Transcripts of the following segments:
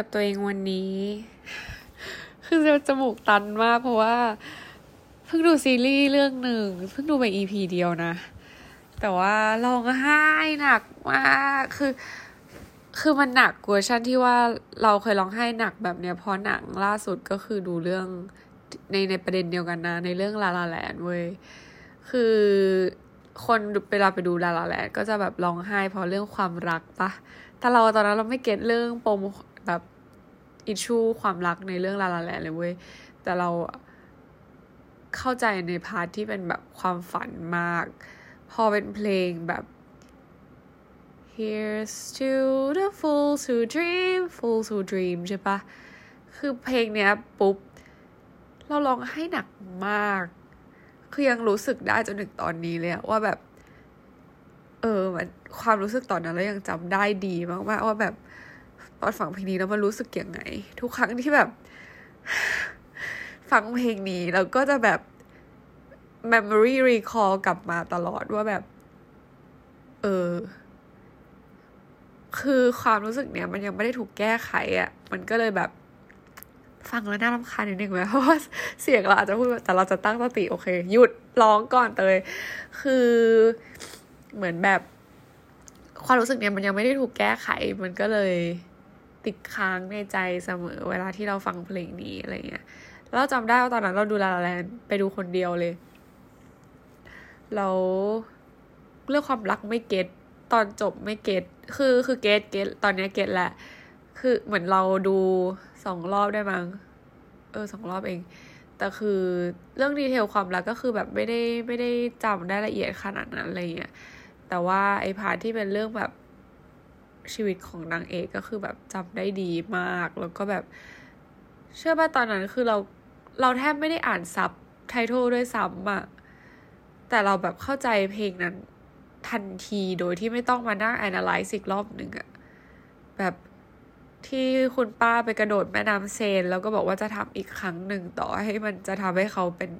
กับตัวเองวันนี้ คือจะจมูกตันมากเพราะว่า เพิ่งดูซีรีส์เรื่องหนึ่ง เพิ่งดูไป EP เดียวนะ แต่ว่าร้องไห้หนักมากคือคือมันหนักเวอร์ชันที่ว่าเราเคยร้องไห้หนักแบบเนี้ยเพราะหนังล่าสุดก็คือดูเรื่องในในประเด็นเดียวกันนะ ในเรื่องลาลาแลนเว้ยคือคนเวลาไปดูลาลาแลนก็จะแบบร้องไห้เพราะเรื่องความรักปะแต่เราตอนนั้นเราไม่ get เรื่องปม แบบ issue ความรักในเรื่องลาลาแลนเลยเว้ย แต่เราเข้าใจใน part ที่เป็นแบบความฝันมาก พอเป็นเพลงแบบ Here's to the fools who dream fools who dream ใช่ปะ คือเพลงเนี้ยปุ๊บ เราร้องไห้หนักมาก คือยังรู้สึกได้จนถึงตอนนี้เลยว่าแบบ เออมันความรู้สึกตอนนั้นแล้วยังจำได้ดีมากๆว่าแบบ ตอนฟังเพลงนี้แล้วมันรู้สึกยังไง ทุกครั้งที่แบบ ฟังเพลงนี้แล้วก็จะแบบ memory recall กลับมาตลอดว่าแบบ เออ คือความรู้สึกเนี้ย มันยังไม่ได้ถูกแก้ไขอะ่ะ มันก็เลยแบบฟังแล้วน่ารำคาญนิดนึงไหมเพราะว่าเสียงเราอาจจะพูดแต่เราจะตั้งสติโอเค หยุดร้องก่อนเตยคือเหมือนแบบ ความรู้สึกเนี้ยมันยังไม่ได้ถูกแก้ไข มันก็เลย ติดค้างในใจเสมอเวลาที่เราฟังเพลงนี้อะไรเงี้ยแล้วจำได้ว่าตอนนั้นเราดูลาลาแลนไปดูคนเดียวเลยแล้วเรื่องความรักไม่ get ตอนจบไม่ get คือคือ get get ตอนนี้ get แหละ คือเหมือนเราดูสองรอบได้มั้งเออสองรอบเอง แต่คือเรื่อง detail ความรักก็คือแบบไม่ได้ไม่ได้จำได้ละเอียดขนาดนั้นอะไรเงี้ยแต่ว่าไอ้ part ที่เป็นเรื่องแบบ ชีวิตของนางเอกก็คือแบบจำได้ดีมาก แล้วก็แบบเชื่อป่ะตอนนั้นคือเราเราแทบไม่ได้อ่านซับไททลด้วยซ้ำอะแต่เราแบบเข้าใจเพลงนั้นทันทีโดยที่ไม่ต้องมานั่ง analyze อีกรอบหนึ่งอะแบบที่คุณป้าไปกระโดดแม่น้ำเซน แล้วก็บอกว่าจะทำอีกครั้งหนึ่งต่อให้มันจะทำให้เขาเป็น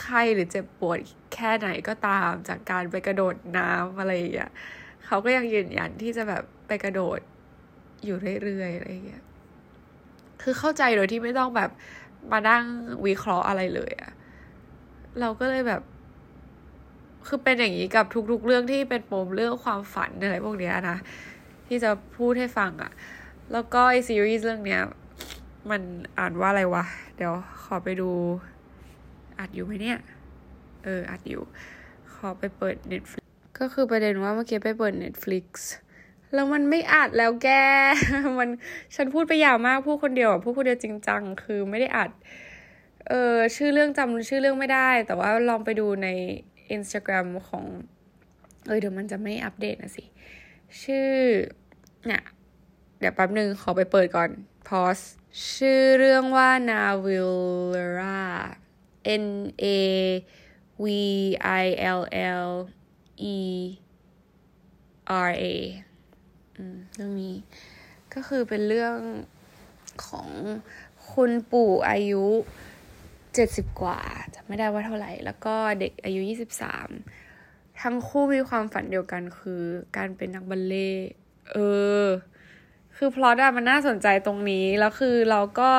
ไข้หรือเจ็บปวดแค่ไหนก็ตามจากการไปกระโดดน้ำอะไรอย่างเงี้ยเขาก็ยังยืนยันที่จะแบบ ไปกระโดดอยู่เรื่อยๆอะไรอย่างเงี้ย คือเข้าใจโดยที่ไม่ต้องแบบมานั่งวิเคราะห์อะไรเลยอะเราก็เลยแบบ คือเป็นอย่างนี้กับทุก ๆ เรื่องที่เป็นปมเรื่องความฝันอะไรพวกเนี้ยนะ ที่จะพูดให้ฟังอะแล้วก็ไอซีรีส์เรื่องเนี้ย มันอ่านว่าอะไรวะ เดี๋ยวขอไปดูอัดอยู่ไหมเนี่ย เอออัดอยู่ ขอไปเปิด Netflix ก็คือประเด็นว่าเมื่อกี้ไปเปิด Netflix แล้วมันไม่อัดแล้วแก มันฉันพูดไปยาวมากพูดคนเดียวอะพูดคนเดียวจริงจังคือไม่ได้อัด เออชื่อเรื่องจำชื่อเรื่องไม่ได้ แต่ว่าลองไปดูใน Instagram ของ เออเดี๋ยวมันจะไม่อัปเดตนะสิ ชื่อเนี่ยเดี๋ยวแป๊บหนึ่งขอไปเปิดก่อน pause ชื่อเรื่องว่า Navillera N A V I L L E R A เรื่องนี้ก็คือเป็นเรื่องของคุณปู่อายุเจ็ดสิบกว่าจะไม่ได้ว่าเท่าไหร่ แล้วก็เด็กอายุยี่สิบสามทั้งคู่มีความฝันเดียวกันคือการเป็นนักบัลเล่เออ คือพลอตอะมันน่าสนใจตรงนี้ แล้วคือเราก็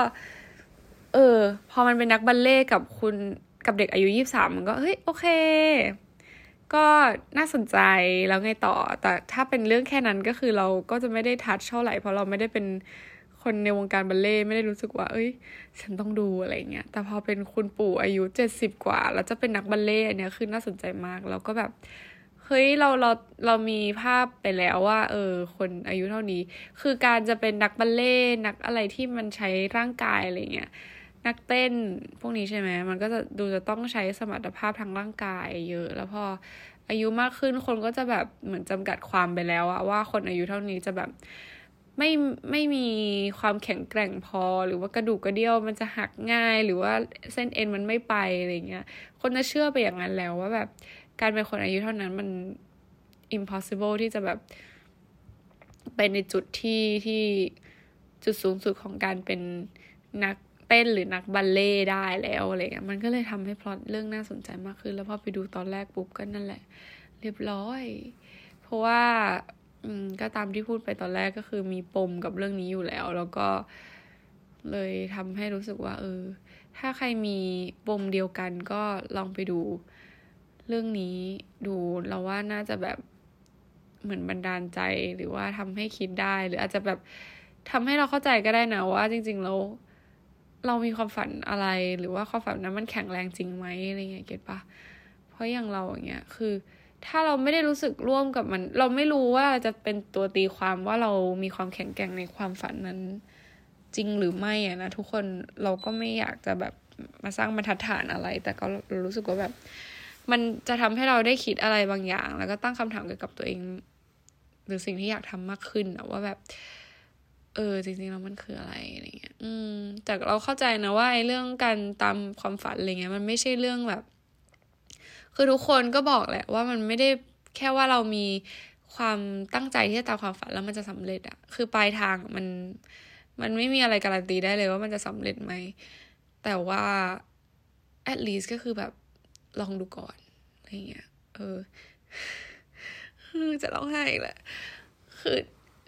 เออ พอมันเป็นนักบัลเล่กับคุณกับเด็กอายุยี่สามมันก็ เฮ้ย โอเค ก็น่าสนใจแล้วไงต่อ แต่ถ้าเป็นเรื่องแค่นั้นก็คือเราก็จะไม่ได้ทัชเท่าไหร่เพราะเราไม่ได้เป็นคนในวงการบัลเล่ไม่ได้รู้สึกว่า เอ้ย ฉันต้องดูอะไรเงี้ย แต่พอเป็นคุณปู่อายุเจ็ดสิบกว่า แล้วจะเป็นนักบัลเล่อันเนี้ยคือน่าสนใจมาก แล้วก็แบบ เฮ้ย เรา เรา เรามีภาพไปแล้วว่า เออ คนอายุเท่านี้ คือการจะเป็นนักบัลเล่ นักอะไรที่มันใช้ร่างกายอะไรเงี้ย นักเต้นพวกนี้ใช่ไหมมันก็จะดูจะต้องใช้สมรรถภาพทางร่างกายเยอะ แล้วพออายุมากขึ้นคนก็จะแบบเหมือนจำกัดความไปแล้วอะว่าคนอายุเท่านี้จะแบบไม่ไม่มีความแข็งแกร่งพอ หรือว่ากระดูกกระเดี่ยวมันจะหักง่ายหรือว่าเส้นเอ็นมันไม่ไปอะไรเงี้ย คนจะเชื่อไปอย่างนั้นแล้วว่าแบบการเป็นคนอายุเท่านั้นมัน impossible ที่จะแบบเป็นในจุดที่ที่จุดสูงสุดของการเป็นนัก เต้นหรือนักบัลเล่ได้แล้วอะไรเงี้ยมันก็เลยทำให้พล็อตเรื่องน่าสนใจมากขึ้น แล้วพอไปดูตอนแรกปุ๊บก็นั่นแหละ เรียบร้อย เพราะว่าอืมก็ตามที่พูดไปตอนแรกก็คือมีปมกับเรื่องนี้อยู่แล้ว แล้วก็เลยทำให้รู้สึกว่า เออ ถ้าใครมีปมเดียวกันก็ลองไปดูเรื่องนี้ดูเราว่าน่าจะแบบเหมือนบันดาลใจหรือว่าทำให้คิดได้ หรืออาจจะแบบทำให้เราเข้าใจก็ได้นะว่าจริงๆเรา เรามีความฝันอะไรหรือว่าความฝันนั้นมันแข็งแรงจริงไหมอะไรเงี้ยเก็ตปะเพราะอย่างเราอย่างเงี้ยคือ ถ้าเราไม่ได้รู้สึกร่วมกับมัน เราไม่รู้ว่าจะเป็นตัวตีความว่าเรามีความแข็งแกร่งในความฝันนั้น จริงหรือไม่อะนะทุกคนเราก็ไม่อยากจะแบบมาสร้างบรรทัดฐานอะไร แต่ก็รู้สึกว่าแบบ มันจะทำให้เราได้คิดอะไรบางอย่าง แล้วก็ตั้งคำถามเกี่ยวกับตัวเอง หรือสิ่งที่อยากทำมากขึ้นอะว่าแบบ เออ จริงๆแล้วมันคืออะไรอะไรเงี้ย อืม แต่เราเข้าใจนะว่าไอ้เรื่องการตามความฝันอะไรเงี้ย มันไม่ใช่เรื่องแบบ คือทุกคนก็บอกแหละ ว่ามันไม่ได้แค่ว่าเรามีความตั้งใจที่จะตามความฝันแล้วมันจะสำเร็จอะคือปลายทางมัน มันไม่มีอะไรการันตีได้เลยว่ามันจะสำเร็จไหม แต่ว่า at least ก็คือแบบลองดูก่อนอะไรเงี้ย เออ จะร้องไห้แหละ คือ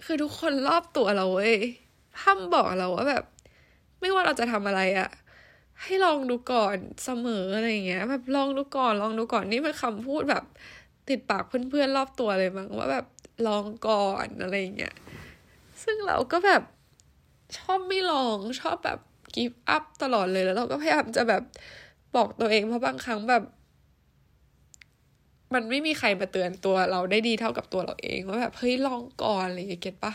คือทุกคนรอบตัวเราเว้ยพั่มบอกเราว่าแบบ ไม่ว่าเราจะทำอะไรอะให้ลองดูก่อนเสมออะไรเงี้ย แบบลองดูก่อนลองดูก่อนนี่เป็นคำพูดแบบ ติดปากเพื่อนๆรอบตัวเลยมั้งว่าแบบลองก่อนอะไรเงี้ยซึ่งเราก็แบบชอบไม่ลองชอบแบบกิฟต์อัพตลอดเลยแล้วเราก็พยายามจะแบบบอกตัวเองเพราะบางครั้งแบบ มันไม่มีใครมาเตือนตัวเราได้ดีเท่ากับตัวเราเองว่าแบบเฮ้ยลองก่อนอะไรอย่างเงี้ยเก็ตปะ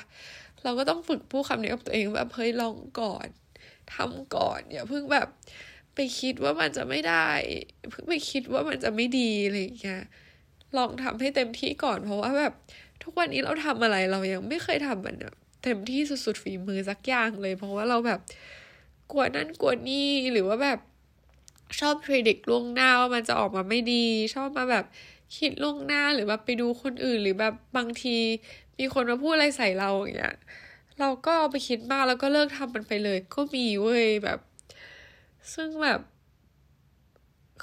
เราก็ต้องฝึกพูดคำนี้กับตัวเองแบบเฮ้ยลองก่อนทำก่อนอย่าเพิ่งแบบไปคิดว่ามันจะไม่ได้เพิ่งไปคิดว่ามันจะไม่ดีอะไรอย่างเงี้ยลองทำให้เต็มที่ก่อน เพราะว่าแบบทุกวันนี้เราทำอะไรเรายังไม่เคยทำมันเต็มที่สุดๆฝีมือสักอย่างเลย เพราะว่าเราแบบกลัวนั่นกลัวนี่หรือว่าแบบชอบพรดิกล่วงหน้าว่ามันจะออกมาไม่ดี ชอบมาแบบ คิดล่วงหน้าหรือแบบไปดูคนอื่นหรือแบบบางทีมีคนมาพูดอะไรใส่เราอย่างเงี้ยเราก็เอาไปคิดมากแล้วก็เลิกทำมันไปเลย ก็มีเว้ยแบบ ซึ่งแบบ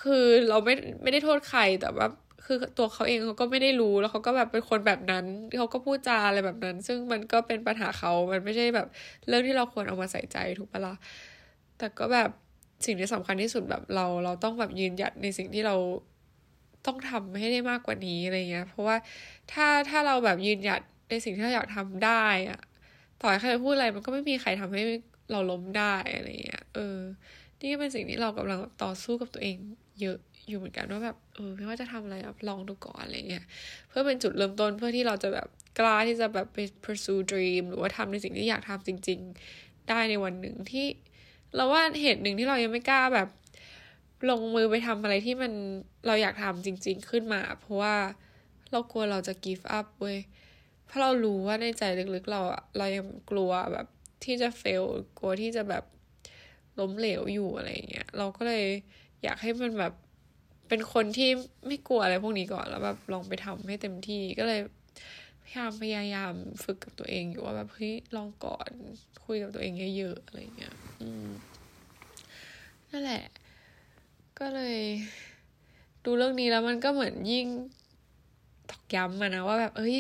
คือเราไม่ไม่ได้โทษใครแต่ว่าคือตัวเขาเองเขาก็ไม่ได้รู้แล้วเขาก็แบบเป็นคนแบบนั้นเขาก็พูดจาอะไรแบบนั้น ซึ่งมันก็เป็นปัญหาเขา มันไม่ใช่แบบ เรื่องที่เราควรเอามาใส่ใจถูกปะละ่ะแต่ก็แบบสิ่งที่สำคัญที่สุดแบบเรา เราต้องแบบยืนหยัดในสิ่งที่เรา ต้องทำให้ได้มากกว่านี้อะไรเงี้ย เพราะว่าถ้าถ้าเราแบบยืนหยัดในสิ่งที่เราอยากทำได้อะต่อให้ใครพูดอะไรมันก็ไม่มีใครทำให้เราล้มได้อะไรเงี้ย เออ นี่ก็เป็นสิ่งที่เรากำลังต่อสู้กับตัวเอง เยอะอยู่เหมือนกันว่าแบบเออไม่ว่าจะทำอะไรแบบลองดูก่อนอะไรเงี้ยเพื่อเป็นจุดเริ่มต้นเพื่อที่เราจะแบบกล้าที่จะแบบไป pursue dream หรือว่าทำในสิ่งที่อยากทำจริง ๆ ได้ในวันหนึ่งที่ เราว่าเหตุหนึ่งที่เรายังไม่กล้าแบบ ลงมือไปทำอะไรที่มันเราอยากทำจริง ๆ ขึ้นมา เพราะว่าเรากลัวเราจะ give up เว้ยเพราะเรารู้ว่าในใจลึกๆ เราอะเรายังกลัวแบบที่จะ fail กลัวที่จะแบบล้มเหลวอยู่อะไรเงี้ยเราก็เลยอยากให้มันแบบเป็นคนที่ไม่กลัวอะไรพวกนี้ก่อนแล้วแบบลองไปทำให้เต็มที่ก็เลยพยายามพยายามฝึกกับตัวเองอยู่ว่าแบบเฮ้ยลองก่อนคุยกับตัวเองเยอะๆอะไรเงี้ยอืมนั่นแหละ ก็เลย ดูเรื่องนี้แล้วมันก็เหมือนยิ่งตอกย้ำมานะว่าแบบ เอ้ย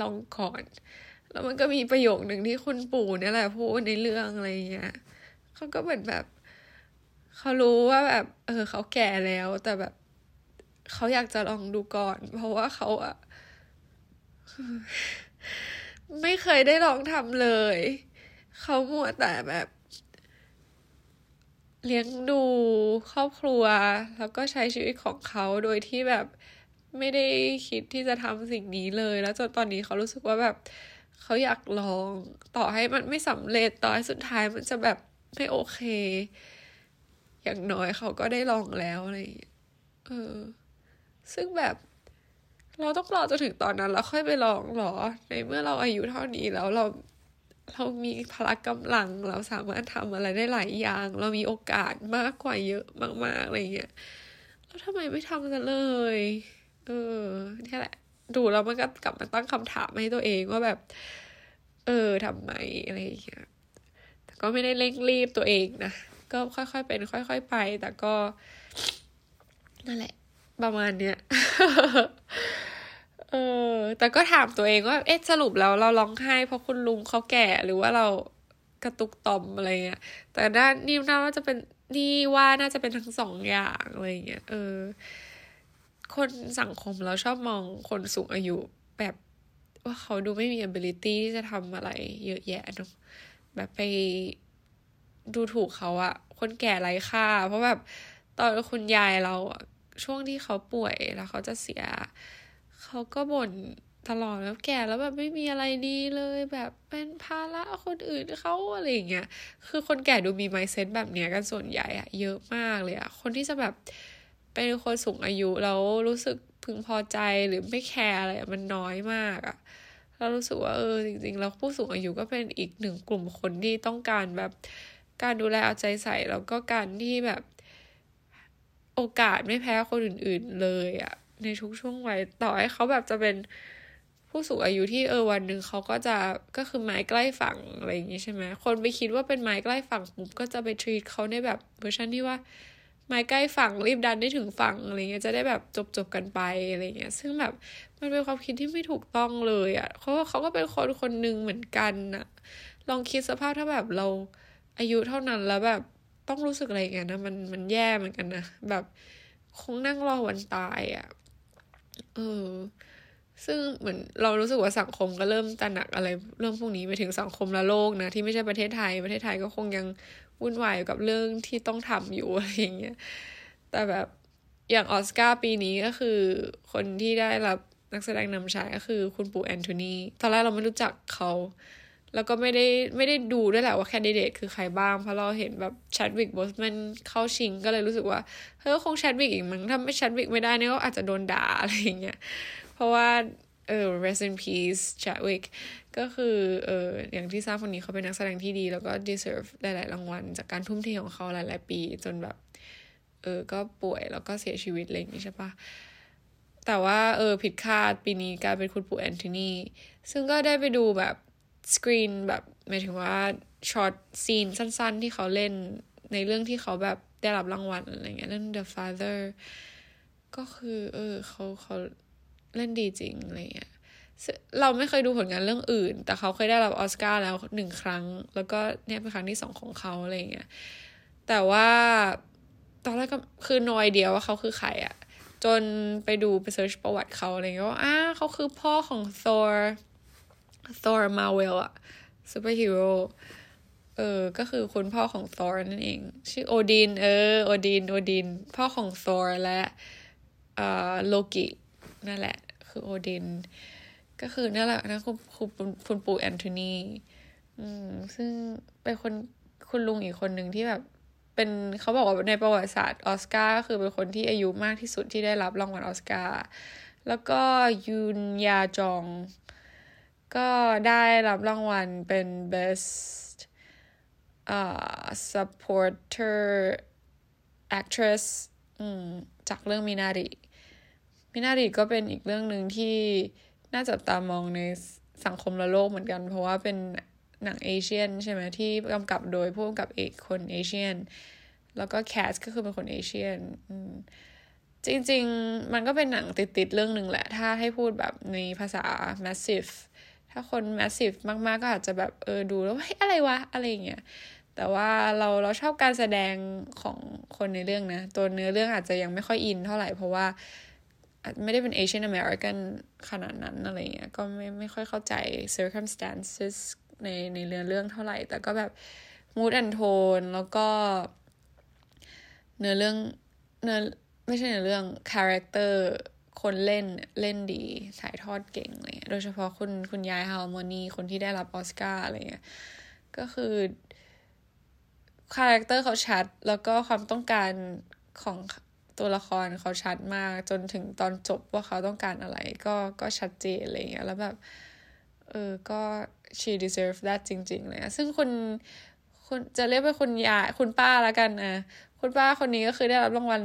ลองก่อน แล้วมันก็มีประโยคหนึ่งที่คุณปู่เนี่ยแหละพูดในเรื่องอะไรเงี้ยเขาก็เหมือนแบบ เขารู้ว่าแบบ เออ เขาแก่แล้ว แต่แบบเขาอยากจะลองดูก่อน เพราะว่าเขาอะไม่เคยได้ลองทำเลย เขามัวแต่แบบ เลี้ยงดูครอบครัว แล้วก็ใช้ชีวิตของเขาโดยที่แบบไม่ได้คิดที่จะทำสิ่งนี้เลย แล้วจนตอนนี้เขารู้สึกว่าแบบเขาอยากลองต่อให้มันไม่สำเร็จต่อให้สุดท้ายมันจะแบบไม่โอเค อย่างน้อยเขาก็ได้ลองแล้วอะไรเออ ซึ่งแบบเราต้องรอจนถึงตอนนั้น แล้วค่อยไปลองหรอ ในเมื่อเราอายุเท่านี้แล้วเรา เรามีพละกำลัง เราสามารถทำอะไรได้หลายอย่าง เรามีโอกาสมากกว่าเยอะมากๆอะไรเงี้ยแล้วทำไมไม่ทำกันเลย เออนี่แหละ ดูแล้วมันก็กลับมาตั้งคำถามให้ตัวเองว่าแบบ เออทำไมอะไรอย่างเงี้ยแต่ก็ไม่ได้เร่งรีบตัวเองนะก็ค่อยๆเป็น ค่อย ๆ ไป แต่ก็นั่นแหละ ประมาณเนี้ย เออ แต่ก็ถามตัวเองว่า เอ๊ะ สรุปแล้วเราร้องไห้เพราะคุณลุงเขาแก่หรือว่าเรากระตุกต่อมอะไรเงี้ย แต่ด้านนี่น่าจะเป็นนี่ว่าน่าจะเป็นทั้งสองอย่างอะไรเงี้ย เออ คนสังคมเราชอบมองคนสูงอายุแบบว่าเขาดูไม่มี ability ที่จะทำอะไร เยอะแยะเนาะ แบบไปดูถูกเขาอะคนแก่ไร้ค่า เพราะแบบตอนคุณยายเราช่วงที่เขาป่วยแล้วเขาจะเสีย เขาก็บ่นตลอดแล้วแก่แล้วแบบไม่มีอะไรดีเลยแบบเป็นภาระคนอื่นเขาอะไรอย่างเงี้ยคือคนแก่ดูมีไมเซ็ตแบบเนี้ยกันส่วนใหญ่อะเยอะมากเลยอะคนที่จะแบบเป็นคนสูงอายุแล้วรู้สึกพึงพอใจหรือไม่แคร์อะไรมันน้อยมากอะเรารู้สึกว่าเออจริงๆแล้วผู้สูงอายุก็เป็นอีกหนึ่งกลุ่มคนที่ต้องการแบบการดูแลเอาใจใส่แล้วก็การที่แบบโอกาสไม่แพ้คนอื่น ๆเลยอะ ในทุกช่วงวัยต่อให้เขาแบบจะเป็นผู้สูงอายุที่เออวันหนึ่งเขาก็จะก็คือไม้ใกล้ฝั่งอะไรอย่างงี้ใช่ไหมคนไปคิดว่าเป็นไม้ใกล้ฝั่งปุ๊บก็จะไปทรีตเขาในแบบเวอร์ชันที่ว่าไม้ใกล้ฝั่งรีบดันได้ถึงฝั่งอะไรเงี้ยจะได้แบบจบจบกันไปอะไรเงี้ย ซึ่งแบบมันเป็นความคิดที่ไม่ถูกต้องเลยอะ่ะเพราะว่าเขาก็เป็นคนคนหนึ่งเหมือนกันอะลองคิดสภาพถ้าแบบเราอายุเท่านั้นแล้วแบบต้องรู้สึกอะไรเงี้ยนะมันมันแย่เหมือนกันนะแบบคงนั่งรอวันตายอะ่ะ เออ ซึ่งเหมือนเรารู้สึกว่าสังคมก็เริ่มตระหนักอะไรเรื่องพวกนี้ไปถึงสังคมละโลกนะที่ไม่ใช่ประเทศไทย ประเทศไทยก็คงยังวุ่นวายกับเรื่องที่ต้องทำอยู่อะไรอย่างเงี้ย แต่แบบอย่างออสการ์ปีนี้ก็คือ คนที่ได้รับนักแสดงนำชายก็คือคุณปู่แอนโทนี ตอนแรกเราไม่รู้จักเขา แล้วก็ไม่ได้ไม่ได้ดูด้วยแหละว่า candidate คือใครบ้าง เพราะเราเห็นแบบ Chadwick Boseman เข้าชิงก็เลยรู้สึกว่าเฮ้ยคง Chadwick อีกมั้งถ้าไม่ Chadwick ไม่ได้เนี่ยก็อาจจะโดนด่าอะไรอย่างเงี้ยเพราะว่าเออ rest in peace Chadwick ก็คือเอออย่างที่ทราบคนนี้เขาเป็นนักแสดงที่ดี แล้วก็ deserve หลาย ๆ รางวัล จากการทุ่มเทของเขาหลาย ๆ ปี จนแบบ เออ ก็ป่วยแล้วก็เสียชีวิตอะไรอย่างนี้ใช่ปะแต่ว่าเออผิดคาดปีนี้กลายเป็นคุณปู่แอนโทนีซึ่งก็ได้ไปดูแบบ สกรีนแบบหมายถึงว่าช็อตซีนสั้นๆ ที่เขาเล่นในเรื่องที่เขาแบบได้รับรางวัลอะไรเงี้ยเรื่อง The Father ก็คือ เออเขาเขาเล่นดีจริงอะไรเงี้ยเราไม่เคยดูผลงานเรื่องอื่น แต่เขาเคยได้รับออสการ์แล้วหนึ่งครั้ง แล้วก็เนี่ยเป็นครั้งที่สองของเขาอะไรเงี้ยแต่ว่าตอนแรกก็คือ no idea ว่าเขาคือใครอะจนไปดูไป search ประวัติเขาอะไรเงี้ยว่าอ้าเขาคือพ่อของ Thor Thor Marvel อะซูเปอร์ฮีโร่เออ ก็คือคุณพ่อของ Thor นั่นเอง ชื่อโอดิน เออ โอดิน โอดิน พ่อของ Thor และเอ่อโลกินั่นแหละ คือโอดิน ก็คือนั่นแหละนะคุณคุณคุณปู่แอนโทนีอืมซึ่งเป็นคนคุณลุงอีกคนหนึ่งที่แบบเป็นเขาบอกว่าในประวัติศาสตร์ออสการ์ก็คือเป็นคนที่อายุมากที่สุดที่ได้รับรางวัลออสการ์แล้วก็ยุนยาจอง ก็ได้รับรางวัลเป็น best uh, supporter actress จากเรื่องมินาริมินาริก็เป็นอีกเรื่องหนึ่งที่น่าจับตามองในสังคมละโลกเหมือนกัน เพราะว่าเป็นหนัง Asian ใช่ไหมที่กำกับโดยผู้กำกับเอกคน Asian แล้วก็ cast ก็คือเป็นคน Asian จริง ๆ มันก็เป็นหนังติด ๆ เรื่องหนึ่งแหละ ถ้าให้พูดแบบในภาษา massive ถ้าคน mass มากๆ ก็อาจจะแบบเออดูแล้วเฮ้ยอะไรวะ อะไรเงี้ยแต่ว่าเราเราชอบการแสดงของคนในเรื่องนะ ตัวเนื้อเรื่องอาจจะยังไม่ค่อย in เท่าไหร่ เพราะว่าไม่ได้เป็น Asian American ขนาดนั้นอะไรเงี้ยก็ไม่ไม่ค่อยเข้าใจ circumstances ในในเรื่องเรื่องเท่าไหร่ แต่ก็แบบ mood and tone แล้วก็ เนื้อเรื่องเนื้อไม่ใช่เนื้อเรื่อง character คนเล่นเล่นดีถ่ายทอดเก่งอะไรเงี้ยโดยเฉพาะคุณคุณยายฮาร์โมนีคนที่ได้รับออสการ์อะไรเงี้ยก็คือ character เขาชัด แล้วก็ความต้องการของตัวละครเขาชัดมากจนถึงตอนจบว่าเขาต้องการอะไร ก็ก็ชัดเจนอะไรเงี้ยแล้วแบบเออก็ she deserve that จริง ๆ เลยซึ่งคุณคุณจะเรียกว่าคุณยายคุณป้าแล้วกันนะคุณป้าคนนี้ก็คือได้รับรางวัล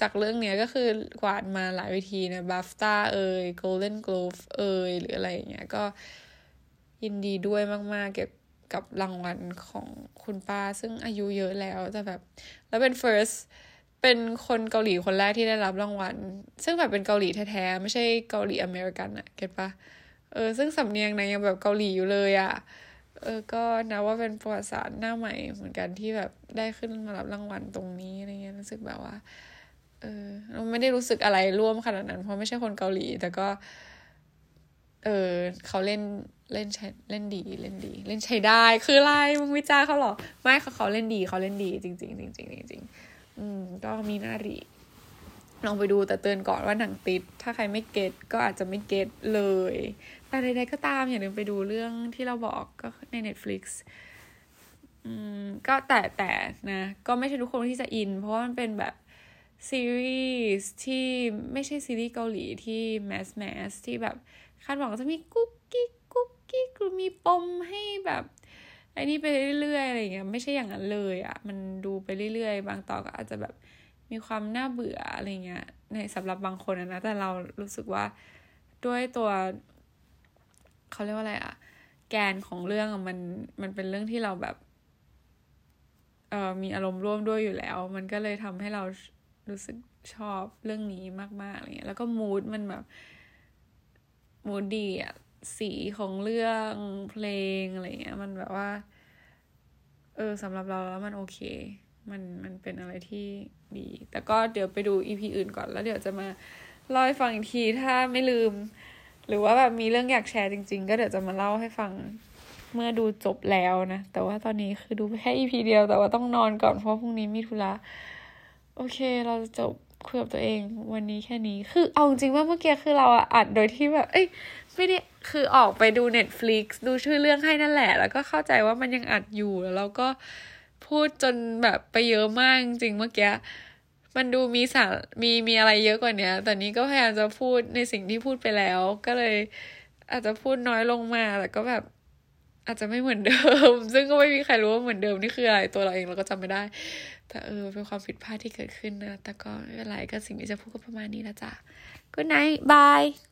จากเรื่องเนี้ยก็คือกวาดมาหลายเวทีนะ BAFTA เอ่ย Golden Globe เอ่ยหรืออะไรเงี้ยก็ยินดีด้วยมาก ๆ เกี่ยวกับรางวัลของคุณป้า ซึ่งอายุเยอะแล้วแต่แบบ แล้วเป็น first เป็นคนเกาหลีคนแรกที่ได้รับรางวัล ซึ่งแบบเป็นเกาหลีแท้ๆ ไม่ใช่เกาหลีอเมริกันอะเก็ตปะเออ ซึ่งสำเนียงนางยังแบบเกาหลีอยู่เลยอะเออ ก็นะว่าเป็นประวัติศาสตร์หน้าใหม่เหมือนกันที่แบบได้ขึ้นมารับรางวัลตรงนี้อะไรเงี้ยรู้สึกแบบว่า เออเราไม่ได้รู้สึกอะไรร่วมขนาดนั้น เพราะไม่ใช่คนเกาหลี แต่ก็ เออเขาเล่นเล่นใช้เล่นดีเล่นดี เล่นใช้ได้คืออะไรมึงวิจารเขาหรอ ไม่เขาเขาเล่นดีเขาเล่นดี จริงจริงจริงจริงจริงอืมก็มีหน้ารีลองไปดูแต่เตือนก่อนว่าหนังติด ถ้าใครไม่เก็ตก็อาจจะไม่เก็ตเลย แต่ใดๆก็ตามอย่าลืมไปดูเรื่องที่เราบอกก็ใน Netflix อืมก็แต่แต่นะ ก็ไม่ใช่ทุกคนที่จะอิน เพราะว่ามันเป็นแบบ ซีรีส์ที่ไม่ใช่ซีรีส์เกาหลีที่แมสแมสที่แบบคาดหวังจะมีกุ๊กกิ๊กกุ๊กกิ๊กหรือมีปมให้แบบไอ้นี่ไปเรื่อยๆอะไรเงี้ยไม่ใช่อย่างนั้นเลยอะ่ะมันดูไปเรื่อยๆ บางตอนก็อาจจะแบบมีความน่าเบื่ออะไรเงี้ยในสำหรับบางคนนะแต่เรารู้สึกว่าด้วยตัวเขาเรียกว่าอะไรอะแกนของเรื่องมันมันเป็นเรื่องที่เราแบบเออมีอารมณ์ร่วมด้วยอยู่แล้ว มันก็เลยทำให้เรา รู้สึกชอบเรื่องนี้มากๆอะไรเงี้ยแล้วก็มูดมันแบบมูดดีอะสีของเรื่องเพลงอะไรเงี้ย มันแบบว่า เออสำหรับเราแล้วมันโอเค มันมันเป็นอะไรที่ดี แต่ก็เดี๋ยวไปดูอีพีอื่นก่อนแล้วเดี๋ยวจะมาเล่าให้ฟังอีกทีถ้าไม่ลืม หรือว่าแบบมีเรื่องอยากแชร์จริง ๆ ก็เดี๋ยวจะมาเล่าให้ฟังเมื่อดูจบแล้วนะ แต่ว่าตอนนี้คือดูแค่อีพีเดียวแต่ว่าต้องนอนก่อนเพราะพรุ่งนี้มีธุระ โอเคเราจะจบคุยกับตัวเองวันนี้แค่นี้ คือเอาจริงว่าเมื่อกี้คือเราอัดโดยที่แบบ เอ้ยไม่ได้คือออกไปดู Netflix ดูชื่อเรื่องให้นั่นแหละ แล้วก็เข้าใจว่ามันยังอัดอยู่แล้วเราก็พูดจนแบบไปเยอะมากจริงเมื่อกี้มันดูมีสารมีมีอะไรเยอะกว่านี้แต่นี้ก็พยายามจะพูดในสิ่งที่พูดไปแล้ว ก็เลย อาจจะพูดน้อยลงมาแต่ก็แบบอาจจะไม่เหมือนเดิม ซึ่งก็ไม่มีใครรู้ว่าเหมือนเดิมนี่คืออะไรตัวเราเองเราก็จำไม่ได้ แต่เออเป็นความผิดพลาดที่เกิดขึ้นนะ แต่ก็ไม่เป็นไรก็สิ่งที่จะพูดก็ประมาณนี้ละจ้ะ Good night bye